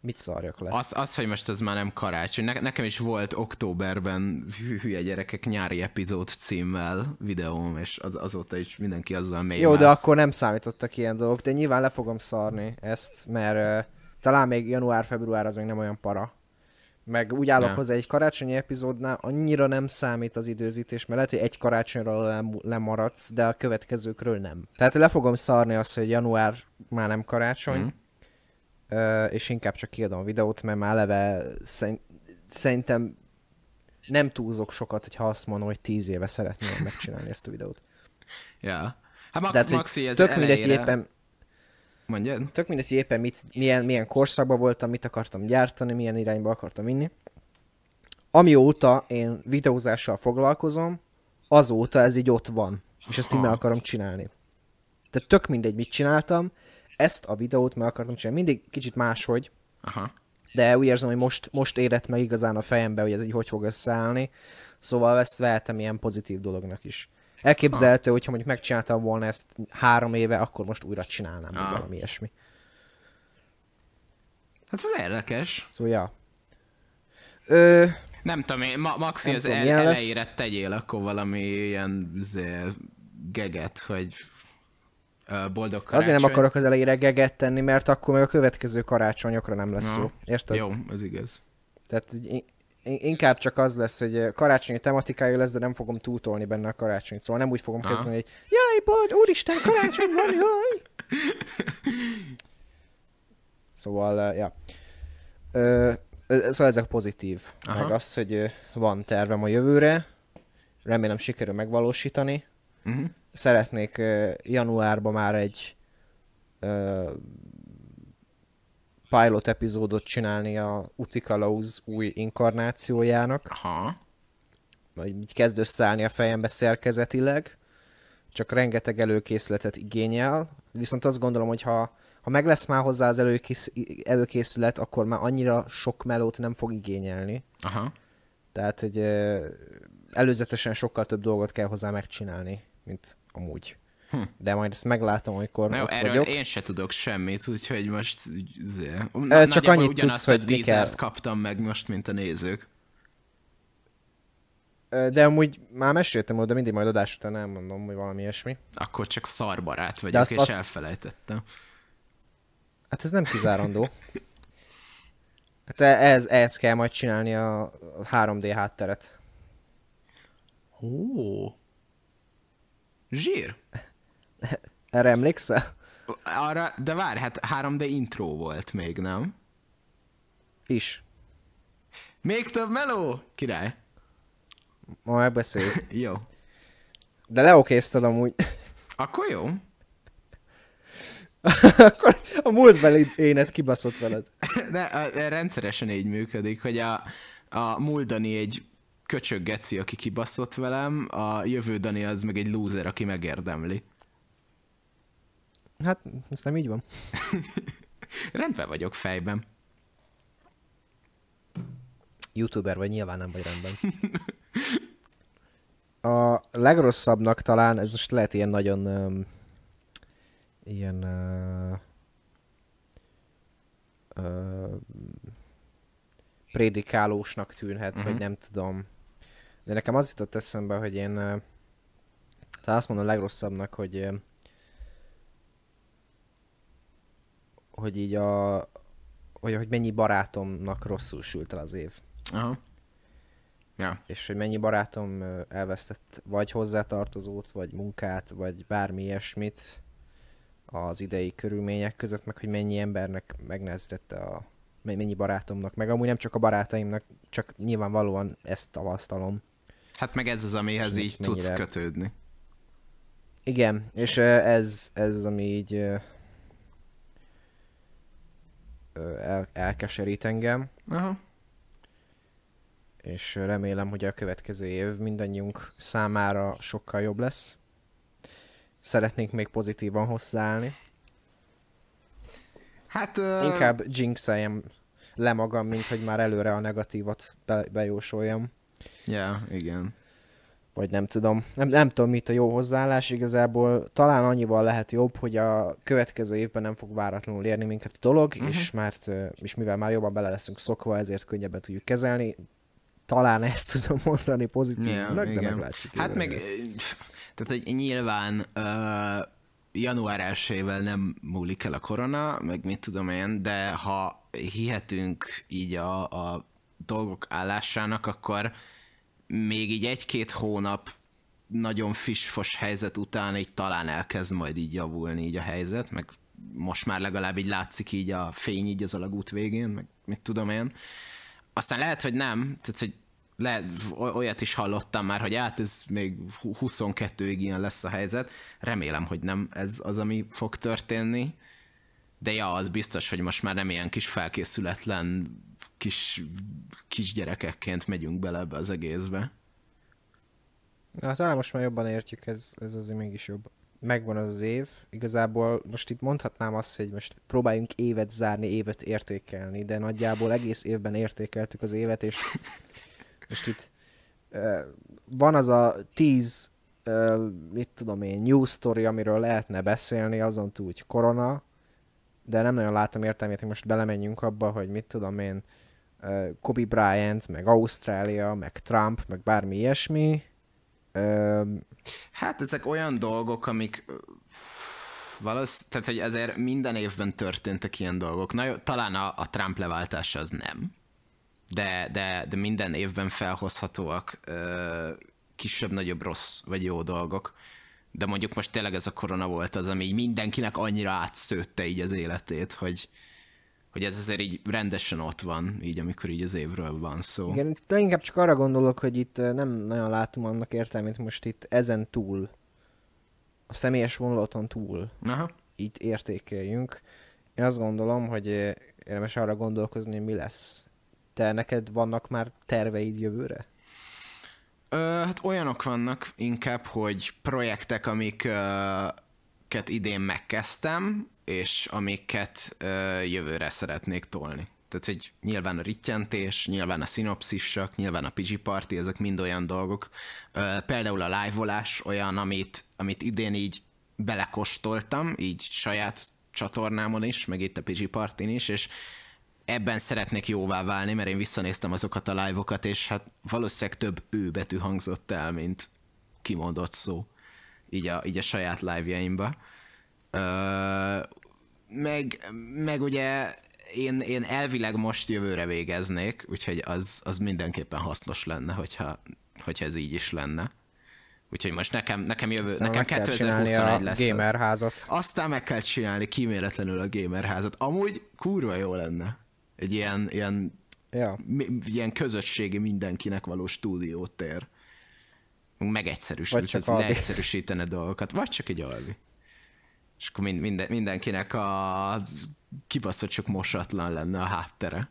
mit szarjak le? Az, az, hogy most ez már nem karácsony. Ne, nekem is volt októberben hü- hülye gyerekek nyári epizód címmel videóm, és az, azóta is mindenki azzal mély Jó, de akkor nem számítottak ilyen dolgok, de nyilván le fogom szarni ezt, mert uh, talán még január-február az még nem olyan para. Meg úgy állok Ja. hozzá egy karácsonyi epizódnál, annyira nem számít az időzítés, mert lehet, hogy egy karácsonyról lem- lemaradsz, de a következőkről nem. Tehát le fogom szarni azt, hogy január már nem karácsony, mm. és inkább csak kiadom a videót, mert már eleve szerint, szerintem nem túlzok sokat, hogyha azt mondom, hogy tíz éve szeretném megcsinálni ezt a videót. Ja. Hát Max, Tehát, Maxi ez tök mindegy, elejére... éppen, Mondjad? tök mindegy, hogy éppen mit, milyen, milyen korszakban voltam, mit akartam gyártani, milyen irányba akartam vinni. Amióta én videózással foglalkozom, azóta ez így ott van. És ezt így meg Ha. akarom csinálni. Tehát tök mindegy, mit csináltam, ezt a videót meg akartam csinálni. Mindig kicsit máshogy, Aha. de úgy érzem, hogy most, most érett meg igazán a fejembe, hogy ez így hogy fog összeállni. Szóval ezt vehetem ilyen pozitív dolognak is. Elképzelhető, hogyha mondjuk megcsináltam volna ezt három éve, akkor most újra csinálnám, Ah. valami ilyesmi. Hát ez érdekes. Szóval, ja. Ö, Nem tudom én, Ma- Maxi Nem az tudom, el, milyen lesz. elejére tegyél akkor valami ilyen zé, geget, hogy boldog karácsony. azért nem akarok az elejére geget tenni, mert akkor meg a következő karácsonyokra nem lesz Na, jó. Érted? Jó, az igaz. Tehát inkább csak az lesz, hogy karácsonyi tematikája lesz, de nem fogom túltolni benne a karácsonyt. Szóval nem úgy fogom Aha. kezdeni, hogy jaj, bold, úristen, karácsony van, jaj! Szóval, ja. Ö, szóval ezek pozitív. Aha. Meg az, hogy van tervem a jövőre. Remélem sikerül megvalósítani. Uh-huh. Szeretnék januárban már egy pilot epizódot csinálni a Ucikalauz új inkarnációjának. Aha. Vagy így kezd összeállni a fejembe szerkezetileg. Csak rengeteg előkészületet igényel. Viszont azt gondolom, hogy ha, ha meg lesz már hozzá az előkész, előkészület, akkor már annyira sok melót nem fog igényelni. Aha. Tehát, hogy előzetesen sokkal több dolgot kell hozzá megcsinálni, mint amúgy. Hm. De majd ezt meglátom, amikor Na jó, ott erről vagyok. én se tudok semmit, úgyhogy most zé, csak annyit ugyanazt tudsz, hogy mi kell. kaptam meg most, mint a nézők. De amúgy már meséltem oda, mindig majd adás után elmondom, hogy valami ilyesmi. Akkor csak szarbarát vagyok, azt- és azt- elfelejtettem. Hát ez nem kizárandó. Hát e- ehhez, ehhez kell majd csinálni a a 3D hátteret. Ó. Zsír. Erre emlékszel? Arra, de várj, hát 3D intro volt még, nem? Is. Még több meló? Király. Ma megbeszéljük. Jó. De leokézted amúgy. Akkor jó. Akkor a múltbeli énet kibaszott veled. De a, a rendszeresen így működik, hogy a, a múlt Dani egy köcsög geci, aki kibaszott velem, a jövő Dani az meg egy loser, aki megérdemli. Hát, ez nem így van. Rendben vagyok fejben. Youtuber vagy, nyilván nem vagy rendben. A legrosszabbnak talán, ez most lehet ilyen nagyon... Um, ilyen... Uh, uh, prédikálósnak tűnhet, uh-huh. vagy nem tudom. De nekem az jutott eszembe, hogy én... Uh, talán azt mondom a legrosszabbnak, hogy... Uh, hogy így a... Hogy, hogy mennyi barátomnak rosszul sült el az év Aha. Ja. és hogy mennyi barátom elvesztett vagy hozzátartozót, vagy munkát, vagy bármi ilyesmit az idei körülmények között, meg hogy mennyi embernek megnehezítette a me- mennyi barátomnak, meg amúgy nem csak a barátaimnak, csak nyilvánvalóan ezt tavasztalom. Hát meg ez az, amihez És így mennyire- tudsz kötődni. Igen, és ez, ez az, ami így el, elkeserít engem, Aha. és remélem, hogy a következő év mindannyiunk számára sokkal jobb lesz. Szeretnénk még pozitívan hozzáállni. Hát... Uh, Inkább jinxeljem le magam, mint hogy már előre a negatívat be, bejósoljam. Ja, igen. Vagy nem tudom. Nem, nem tudom, mit a jó hozzáállás. Igazából talán annyival lehet jobb, hogy a következő évben nem fog váratlanul érni minket a dolog, uh-huh. és, mert, és mivel már jobban bele leszünk szokva, ezért könnyebben tudjuk kezelni. Talán ezt tudom mondani pozitívnak, de igen. meglátjuk. Hát meg, tehát hogy nyilván uh, január 1 nem múlik el a korona, meg mit tudom én, de ha hihetünk így a, a dolgok állásának, akkor még így egy-két hónap nagyon fisfos helyzet után így talán elkezd majd így javulni így a helyzet, meg most már legalább így látszik így a fény így az alagút végén, meg mit tudom én. Aztán lehet, hogy nem, tehát hogy le, olyat is hallottam már, hogy hát ez még 22-ig ilyen lesz a helyzet. Remélem, hogy nem ez az, ami fog történni. De ja, az biztos, hogy most már nem ilyen kis felkészületlen kis, kis gyerekekként megyünk bele ebbe az egészbe. Na, talán most már jobban értjük, ez, ez azért mégis jobb. Megvan az az év. Igazából most itt mondhatnám azt, hogy most próbáljunk évet zárni, évet értékelni, de nagyjából egész évben értékeltük az évet, és most itt van az a tíz, mit tudom én, news story, amiről lehetne beszélni, azon túl, hogy korona, de nem nagyon látom értelmét, hogy most belemenjünk abba, hogy mit tudom én, Kobe Bryant, meg Ausztrália, meg Trump, meg bármi ilyesmi. Hát ezek olyan dolgok, amik valószínűleg, tehát hogy ezért minden évben történtek ilyen dolgok. Na jó, talán a, a Trump leváltása az nem, de, de, de minden évben felhozhatóak kisebb-nagyobb rossz vagy jó dolgok. De mondjuk most tényleg ez a korona volt az, ami mindenkinek annyira átszőtte így az életét, hogy, hogy ez azért így rendesen ott van, így amikor így az évről van szó. Igen, de inkább csak arra gondolok, hogy itt nem nagyon látom annak értelmét, most itt ezen túl, a személyes vonulaton túl Aha. itt értékeljünk. Én azt gondolom, hogy érdemes arra gondolkozni, hogy mi lesz te neked vannak már terveid jövőre? Ö, hát olyanok vannak inkább, hogy projektek, amiket idén megkezdtem, és amiket ö, jövőre szeretnék tolni. Tehát, hogy nyilván a rittyentés, nyilván a szinopszissak, nyilván a Pizsi Party, ezek mind olyan dolgok. Ö, például a live olyan, amit, amit idén így belekostoltam, így saját csatornámon is, meg itt a Pizsi Partin is, és ebben szeretnék jóvá válni, mert én visszanéztem azokat a live-okat, és hát valószínűleg több ő betű hangzott el, mint kimondott szó, így a, így a saját live-jaimba. Meg, meg ugye én, én elvileg most jövőre végeznék, úgyhogy az, az mindenképpen hasznos lenne, hogyha, hogyha ez így is lenne. Úgyhogy most nekem, nekem jövő, Aztán nekem 2021 lesz gamer házat. Az. Aztán meg kell csinálni kiméletlenül a gamer házat. Amúgy kurva jó lenne. Egy ilyen, ilyen, ja. mi, ilyen közösségi mindenkinek való stúdiótér. Megegyszerűsíteni, leegyszerűsítene dolgokat. Vagy csak egy alvi. És akkor mind, minden, mindenkinek a kibaszott csak mosatlan lenne a háttere.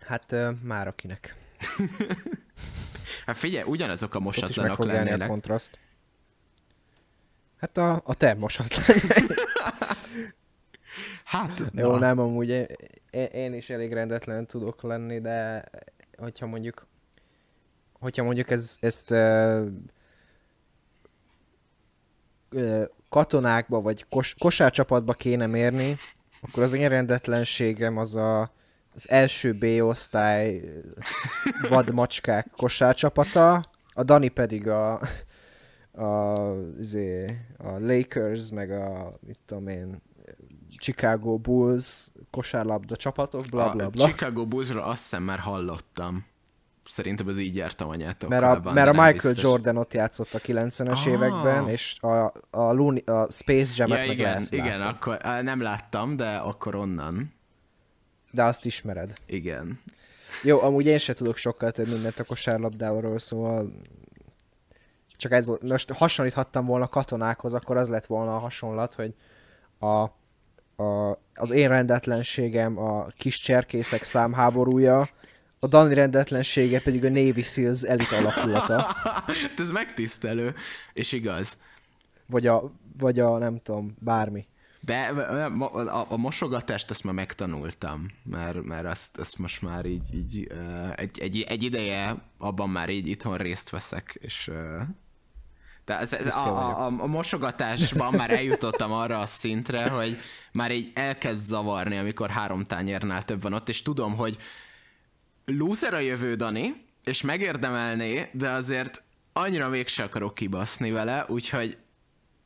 Hát már akinek. hát figyelj, ugyanazok a mosatlanok lennének. a kontraszt. Hát a, a te mosatlan. Hát, Jó, na. nem, amúgy én, én is elég rendetlen tudok lenni, de hogyha mondjuk hogyha mondjuk ez, ezt uh, katonákba vagy kos, kosárcsapatba kéne mérni, akkor az én rendetlenségem az a, az első B-osztály vadmacskák kosárcsapata, a Dani pedig a, a, izé, a Lakers, meg a, mit tudom én, Chicago Bulls kosárlabda csapatok, bla bla bla. A Chicago Bullsról azt hiszem már hallottam. Szerintem az így jártam anyától. Mert a, mert a Michael biztos. Jordan ott játszott a 90-es ah. években, és a, a, Looney, a Space Jam-et ja, meg igen, igen, akkor nem láttam, de akkor onnan. De azt ismered. Igen. Jó, amúgy én se tudok sokkal több mindent a kosárlabdáról, szóval csak ez volt. Most hasonlíthattam volna katonákhoz, akkor az lett volna a hasonlat, hogy a a, az én rendetlenségem a kis cserkészek számháborúja, a Dani rendetlensége pedig a Navy Seals elit alakulata. ez megtisztelő, és igaz. Vagy a, vagy a nem tudom, bármi. De a, a, mosogatást azt már megtanultam, mert, mert azt, azt most már így, így egy, egy, egy ideje abban már így itthon részt veszek, és de ez, ez a, a, a mosogatásban már eljutottam arra a szintre, hogy már így elkezd zavarni, amikor három tányérnál több van ott, és tudom, hogy lúzer a jövő, Dani, és megérdemelné, de azért annyira mégse akarok kibaszni vele, úgyhogy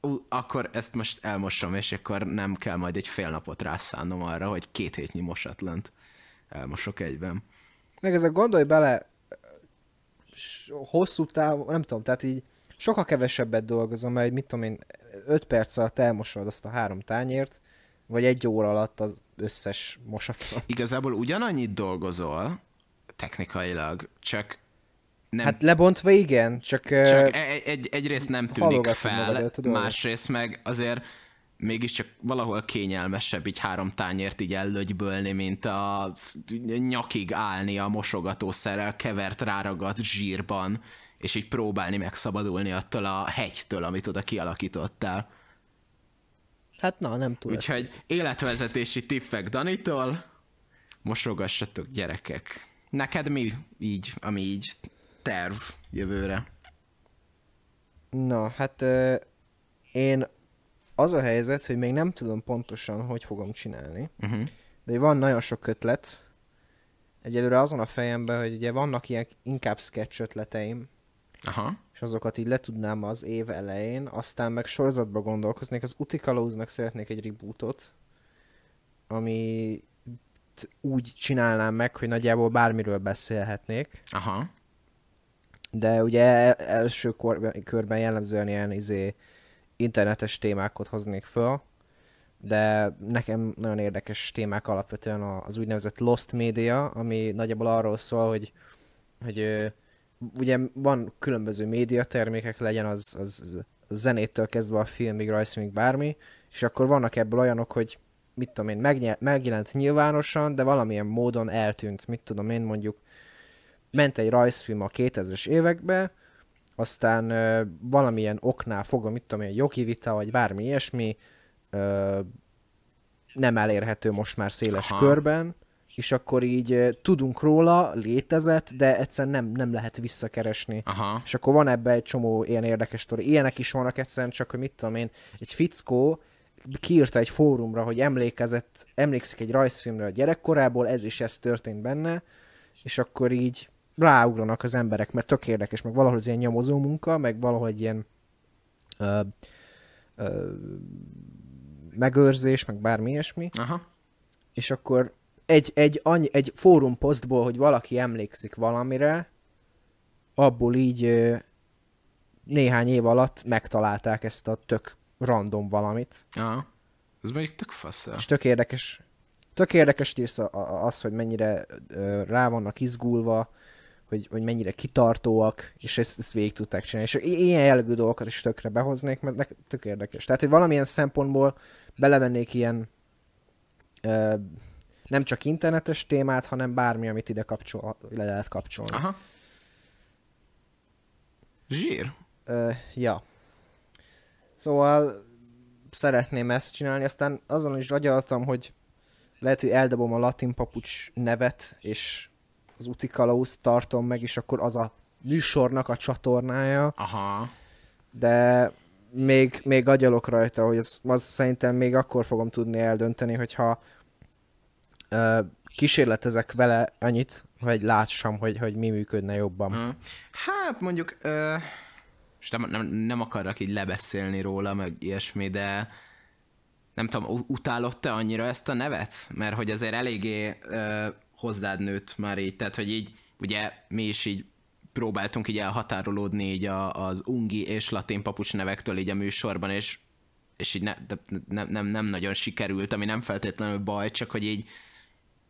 ú, akkor ezt most elmosom, és akkor nem kell majd egy fél napot rászánnom arra, hogy két hétnyi mosatlant elmosok egyben. Meg ez a gondolj bele, hosszú táv, nem tudom, tehát így sokkal kevesebbet dolgozom, mert mit tudom én, 5 perc alatt elmosod azt a három tányért, vagy egy óra alatt az összes mosatlan. Igazából ugyanannyit dolgozol, technikailag, csak nem, Hát lebontva igen, csak... csak egy, egy, egyrészt nem tűnik fel, magadat, tudod. másrészt meg azért mégiscsak valahol kényelmesebb így három tányért így ellögybölni, mint a nyakig állni a mosogatószerrel kevert ráragadt zsírban, és így próbálni megszabadulni attól a hegytől, amit oda kialakítottál. Hát na, nem túl. Úgyhogy... Úgyhogy életvezetési tippek Danitól, mosogassatok gyerekek. Neked mi így, ami így terv jövőre? Na, hát ö, én az a helyzet, hogy még nem tudom pontosan, hogy fogom csinálni. Uh-huh. De van nagyon sok ötlet. Egyelőre azon a fejemben, hogy ugye vannak ilyen inkább sketch ötleteim, Aha. és azokat így letudnám az év elején, aztán meg sorozatba gondolkoznék. Az Utikalauznak szeretnék egy rebootot, ami úgy csinálnám meg, hogy nagyjából bármiről beszélhetnék. Aha. De ugye el- első kor- körben jellemzően ilyen izé internetes témákat hoznék föl, de nekem nagyon érdekes témák alapvetően az úgynevezett lost media, ami nagyjából arról szól, hogy, hogy ugye van különböző médiatermékek, legyen az, az, az zenétől kezdve a filmig, rajzfilmig, bármi, és akkor vannak ebből olyanok, hogy mit tudom én, megnyel- megjelent nyilvánosan, de valamilyen módon eltűnt, mit tudom én, mondjuk ment egy rajzfilm a 2000-es évekbe, aztán ö, valamilyen oknál fogva, mit tudom én, jogi vita, vagy bármi ilyesmi, ö, nem elérhető most már széles Aha. Körben, és akkor így tudunk róla, létezett, de egyszerűen nem, nem lehet visszakeresni. Aha. És akkor van ebbe egy csomó ilyen érdekes sztori. Ilyenek is vannak egyszerűen, csak hogy mit tudom én, egy fickó kiírta egy fórumra, hogy emlékezett, emlékszik egy rajzfilmre a gyerekkorából, ez is ez történt benne, és akkor így ráugranak az emberek, mert tök érdekes, meg valahol ez ilyen nyomozó munka, meg valahol egy ilyen ö, ö, megőrzés, meg bármi ilyesmi, Aha. és akkor egy, egy, annyi, egy fórum posztból, hogy valaki emlékszik valamire, abból így ö, néhány év alatt megtalálták ezt a tök random valamit. Aha. Ez mondjuk tök fasz. És tök érdekes, tök érdekes a- az, hogy mennyire rá vannak izgulva, hogy, hogy mennyire kitartóak, és ezt, ezt végig tudták csinálni. És ilyen jellegű dolgokat is tökre behoznék, mert nek- tök érdekes. Tehát, hogy valamilyen szempontból belevennék ilyen ö, nem csak internetes témát, hanem bármi, amit ide kapcsol, le lehet kapcsolni. Aha. Zsír. Ö, ja. Szóval szeretném ezt csinálni, aztán azon is agyaltam, hogy lehet, hogy eldobom a latin papucs nevet, és az úti kalauzt tartom meg, és akkor az a műsornak a csatornája, Aha. de még, még agyalok rajta, hogy az, az szerintem még akkor fogom tudni eldönteni, hogyha ö, kísérletezek vele annyit, hogy lássam, hogy, hogy mi működne jobban. Ö, Hát mondjuk, ö, és nem, nem, nem akarok így lebeszélni róla, meg ilyesmi, de nem tudom, utálod te annyira ezt a nevet? Mert hogy azért eléggé ö, hozzád nőtt már így, tehát hogy így, ugye mi is így próbáltunk így elhatárolódni így a, az ungi és latin papucs nevektől így a műsorban, és, és így ne, de nem, nem, nem nagyon sikerült, ami nem feltétlenül baj, csak hogy így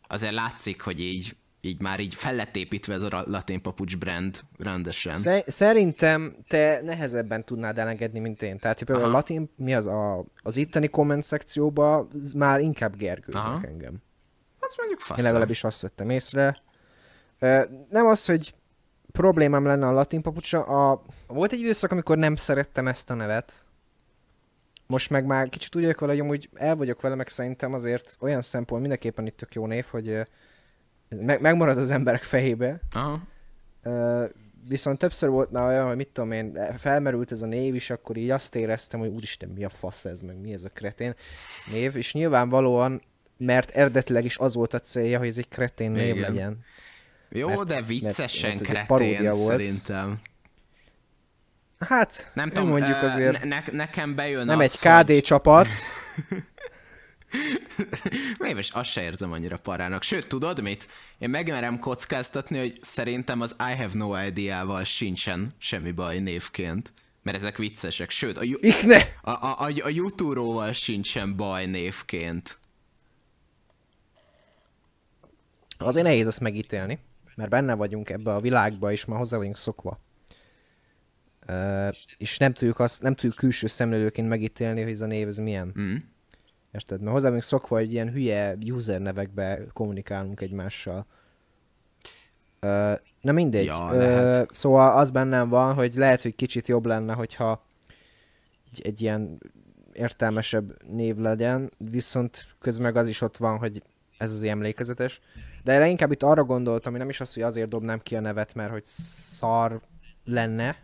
azért látszik, hogy így, így már így fel lett építve ez a latin papucs brand rendesen. Sze- szerintem te nehezebben tudnád elengedni, mint én. Tehát hogy például a Aha. latin, mi az a, az itteni komment szekcióba már inkább gergőznek Aha. engem. Azt mondjuk fasz. Én legalábbis azt vettem észre. Nem az, hogy problémám lenne a latin papucsa, a... volt egy időszak, amikor nem szerettem ezt a nevet. Most meg már kicsit úgy vagyok vele, hogy amúgy el vagyok vele, meg szerintem azért olyan szempont mindenképpen itt tök jó név, hogy meg, megmarad az emberek fejébe. Aha. Viszont többször volt már olyan, hogy mit tudom én, felmerült ez a név is, akkor így azt éreztem, hogy úristen, mi a fasz ez, meg mi ez a kretén név, és nyilvánvalóan, mert eredetileg is az volt a célja, hogy ez egy kretén név Igen. legyen. Jó, Mert- de viccesen mert egy kretén paródia volt. szerintem. Hát, Nem tudom, mondjuk azért, ne, ne, nekem bejön nem az, egy KD hogy... csapat, Én is azt se érzem annyira parának. Sőt, tudod mit? Én megmerem kockáztatni, hogy szerintem az I have no idea-val sincsen semmi baj névként. Mert ezek viccesek. Sőt, a, Yu- Ikne! a, a, a, a Yuturóval sincsen baj névként. Azért nehéz ezt megítélni. mert benne vagyunk ebbe a világba, és már hozzá vagyunk szokva. Ö, és nem tudjuk, azt, nem tudjuk külső szemlélőként megítélni, hogy ez a név ez milyen. Mm. Érted? Mert hozzá vagyunk szokva, hogy ilyen hülye user nevekbe kommunikálunk egymással. Ö, na mindegy. Ja, Ö, lehet. szóval az bennem van, hogy lehet, hogy kicsit jobb lenne, hogyha egy, egy ilyen értelmesebb név legyen, viszont közben az is ott van, hogy ez az emlékezetes. De leginkább itt arra gondoltam, hogy nem is az, hogy azért dobnám ki a nevet, mert hogy szar lenne,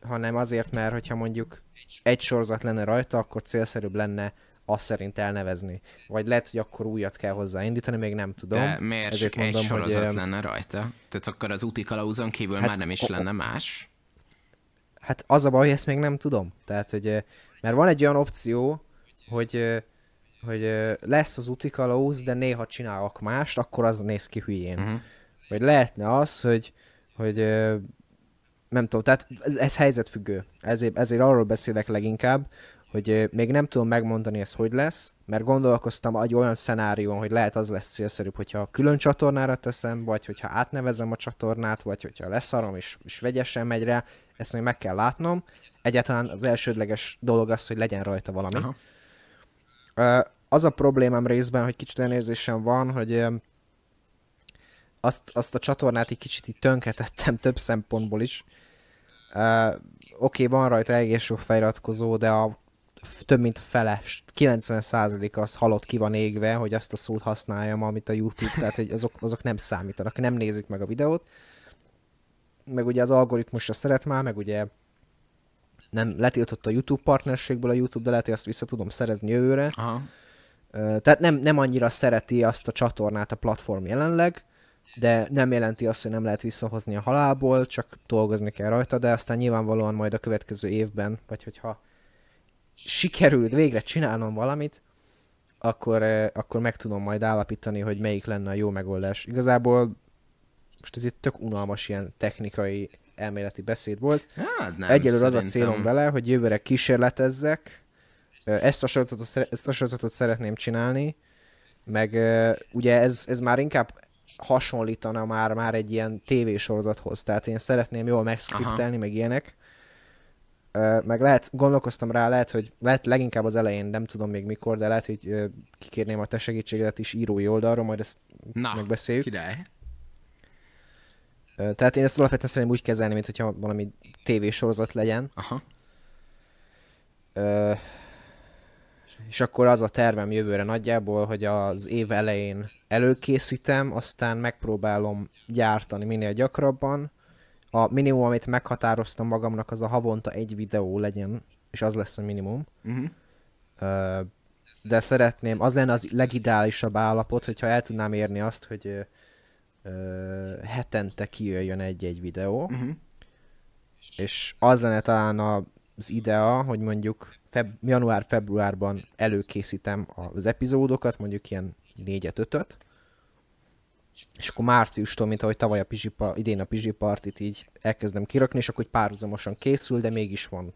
hanem azért, mert hogyha mondjuk egy sorozat lenne rajta, akkor célszerűbb lenne azt szerint elnevezni. Vagy lehet, hogy akkor újat kell hozzáindítani, még nem tudom. De miért Ezért csak egy mondom, hogy, sorozat ö, lenne rajta? Tehát akkor az úti kalauzon kívül Hát már nem is o- lenne más? Hát az a baj, hogy ezt még nem tudom. Tehát, hogy ö, mert van egy olyan opció, hogy, ö, hogy lesz az úti kalauz, de néha csinálok mást, akkor az néz ki hülyén. Uh-huh. Vagy lehetne az, hogy, hogy nem tudom, tehát ez, ez helyzetfüggő. Ezért, ezért arról beszélek leginkább, hogy még nem tudom megmondani ez hogy lesz, mert gondolkoztam egy olyan szenárión, hogy lehet az lesz célszerűbb, hogyha külön csatornára teszem, vagy hogyha átnevezem a csatornát, vagy hogyha leszarom és, és vegyesen megy rá, ezt még meg kell látnom. Egyáltalán az elsődleges dolog az, hogy legyen rajta valami. Aha. Az a problémám részben, hogy kicsit olyan érzésem van, hogy azt, azt a csatornát egy kicsit így tönkretettem több szempontból is. Ö, Oké, okay, van rajta egész sok feliratkozó, de a több mint fele, 90% az halott ki van égve, hogy azt a szót használjam, amit a YouTube, tehát hogy azok, azok nem számítanak, nem nézik meg a videót. Meg ugye az algoritmusra szeret már, meg ugye nem letiltott a YouTube partnerségből a YouTube, de lehet, hogy azt vissza tudom szerezni jövőre. Aha. Tehát nem, nem annyira szereti azt a csatornát a platform jelenleg, de nem jelenti azt, hogy nem lehet visszahozni a halálból, csak dolgozni kell rajta, de aztán nyilvánvalóan majd a következő évben, vagy hogyha sikerült végre csinálnom valamit, akkor, ö, akkor meg tudom majd állapítani, hogy melyik lenne a jó megoldás. Igazából most ez egy tök unalmas ilyen technikai elméleti beszéd volt. Hát nem, Egyelőre az a célom vele, hogy jövőre kísérletezzek. Ö, Ezt a sorozatot, ezt a sorozatot szeretném csinálni, meg ö, ugye ez, ez már inkább hasonlítana már, már egy ilyen tévésorozathoz, tehát én szeretném jól megszkriptelni, meg ilyenek. Meg lehet, gondolkoztam rá, lehet, hogy lehet leginkább az elején, nem tudom még mikor, de lehet, hogy kikérném a te segítségedet is írói oldalról, majd ezt Na, megbeszéljük. király. Tehát én ezt alapvetően szeretném úgy kezelni, mint hogyha valami tévésorozat legyen. Aha. Ö, és akkor az a tervem jövőre nagyjából, hogy az év elején előkészítem, aztán megpróbálom gyártani minél gyakrabban. A minimum, amit meghatároztam magamnak, az a havonta egy videó legyen, és az lesz a minimum. Uh-huh. Ö, de szeretném, az lenne az legideálisabb állapot, hogyha el tudnám érni azt, hogy ö, hetente kijöjjön egy-egy videó, Uh-huh. és az lenne talán az idea, hogy mondjuk feb- január-februárban előkészítem az epizódokat, mondjuk ilyen négyet, ötöt, és akkor márciustól, mint ahogy tavaly a Pizsipa, idén a Pizsi Partit így elkezdem kirakni, és akkor hogy párhuzamosan készül, de mégis van.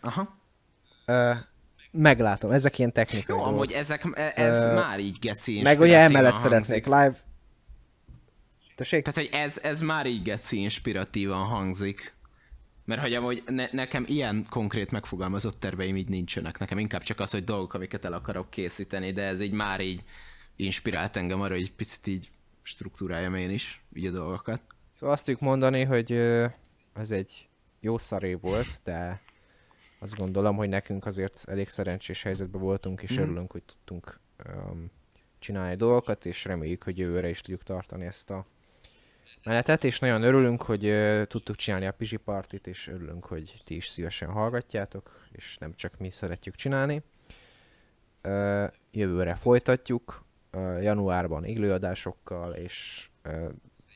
Aha. Ö, meglátom, ezek ilyen technikai Jó, dolgok. amúgy ezek, ez Ö, már így geci Meg ugye emellett szeretnék live... Tessék? Tehát, hogy ez, ez már így geci inspiratívan hangzik. Mert hogy amúgy ne, nekem ilyen konkrét megfogalmazott terveim így nincsenek. Nekem inkább csak az, hogy dolgok, amiket el akarok készíteni, de ez így már így inspirált engem arra, hogy egy picit így struktúráljam én is, így a dolgokat. Szóval azt tudjuk mondani, hogy ez egy jó szaré volt, de azt gondolom, hogy nekünk azért elég szerencsés helyzetben voltunk, és Mhm. örülünk, hogy tudtunk um, csinálni dolgokat, és reméljük, hogy jövőre is tudjuk tartani ezt a menetet, és nagyon örülünk, hogy ö, tudtuk csinálni a Pizsi Partit, és örülünk, hogy ti is szívesen hallgatjátok, és nem csak mi szeretjük csinálni. Ö, jövőre folytatjuk, januárban élőadásokkal, és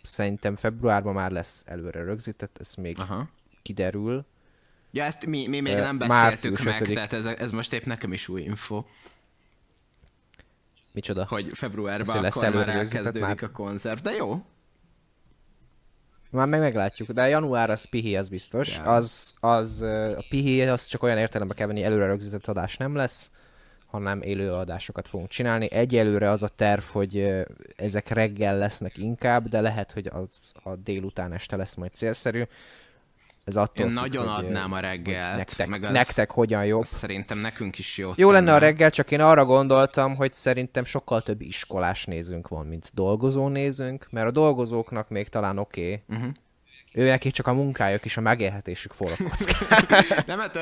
szerintem februárban már lesz előre rögzített, ez még Aha. kiderül. Ja, ezt mi, mi még nem beszéltük meg, ötödik. tehát ez, ez most épp nekem is új info, Micsoda? hogy februárban hogy lesz akkor már elkezdődik már- a koncert, de jó. Már meg meglátjuk, de január az pihi, az biztos. Ja. Az, az, a pihi, az csak olyan értelemben kell venni, előre rögzített adás nem lesz, hanem élőadásokat fogunk csinálni. Egyelőre az a terv, hogy ezek reggel lesznek inkább, de lehet, hogy az, a délután este lesz majd célszerű. Ez attól Én függ, nagyon hogy, adnám a hogy reggelt. nektek, meg az, nektek hogyan jobb. az szerintem nekünk is jó. Jó lenne a reggel, csak én arra gondoltam, hogy szerintem sokkal több iskolás nézőnk van, mint dolgozó nézőnk, mert a dolgozóknak még talán oké. Okay. Uh-huh. Ő neki csak a munkájuk és a megélhetésük forog kockán. Nem, hát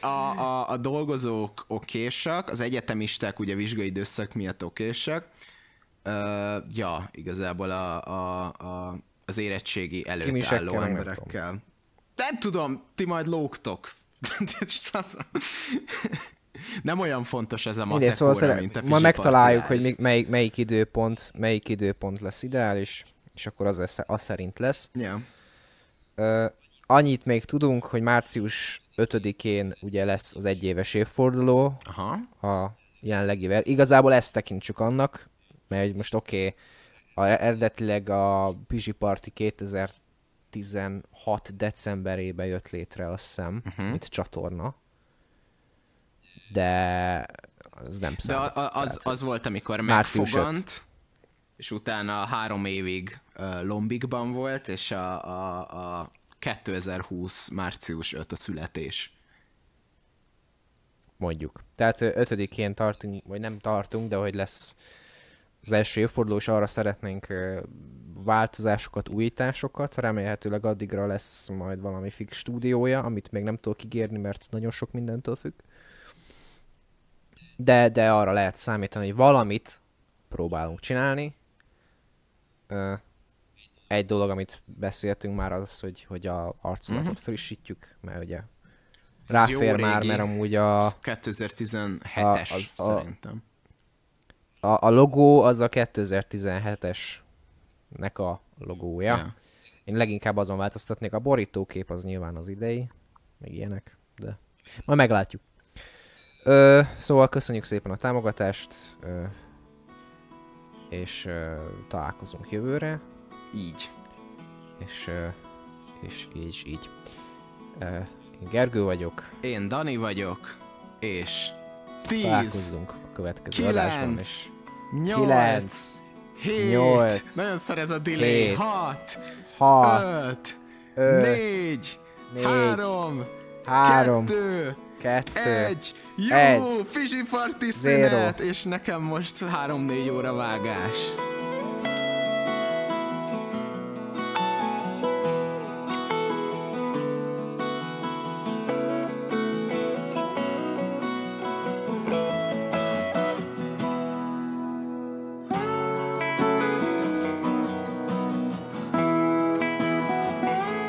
a, a, a dolgozók okésak, az egyetemisták ugye vizsgai időszak miatt okésak. Uh, ja, igazából a, a, a, az érettségi előtt Kimisekkel, álló meg nem emberekkel. Nem tudom, ti majd lógtok. Nem olyan fontos ez a Mindegy, matek szóval óra, mint a ma megtaláljuk, hogy melyik, melyik, időpont, melyik időpont lesz ideális, és akkor az, lesz, az szerint lesz. Ja. Ö, annyit még tudunk, hogy március 5-én ugye lesz az egyéves évforduló Aha. a jelenlegivel. Igazából ezt tekintsük annak, mert most oké, okay, eredetileg a Pizsi Party 2016 decemberében jött létre, azt hiszem, uh-huh. mint csatorna. De az nem De számít. a, a, az, az volt, amikor megfogant, és utána három évig uh, Lombikban volt, és a, a, a 2020 március 5 a születés. mondjuk. Tehát ö, 5-én tartunk, vagy nem tartunk, de hogy lesz az első évforduló, és arra szeretnénk változásokat, újításokat. Remélhetőleg addigra lesz majd valami fix stúdiója, amit még nem tudok ígérni, mert nagyon sok mindentől függ. De, de arra lehet számítani, hogy valamit próbálunk csinálni. Egy dolog, amit beszéltünk már, az, hogy, hogy a arculatot Mhm. frissítjük, mert ugye ráfér már, régi. mert amúgy a, Az 2017-es az- a- szerintem. a, a logó az a 2017-esnek a logója. Ja. Én leginkább azon változtatnék, a borítókép az nyilván az idei, meg ilyenek, de majd meglátjuk. Ö, szóval köszönjük szépen a támogatást, ö, és ö, találkozunk jövőre, Így. és, és így, és így. Én Gergő vagyok, Én Dani vagyok, és 10, találkozzunk a következő adásban, 9, és 8, Kilenc, 7, nyolc, nagyon szar ez a delay, hét, 6, 6, 5, öt, 4, négy, 3, 3, 2, 2, egy, jó, egy, Fizsi Party szünet, és nekem most 3-4 óra vágás.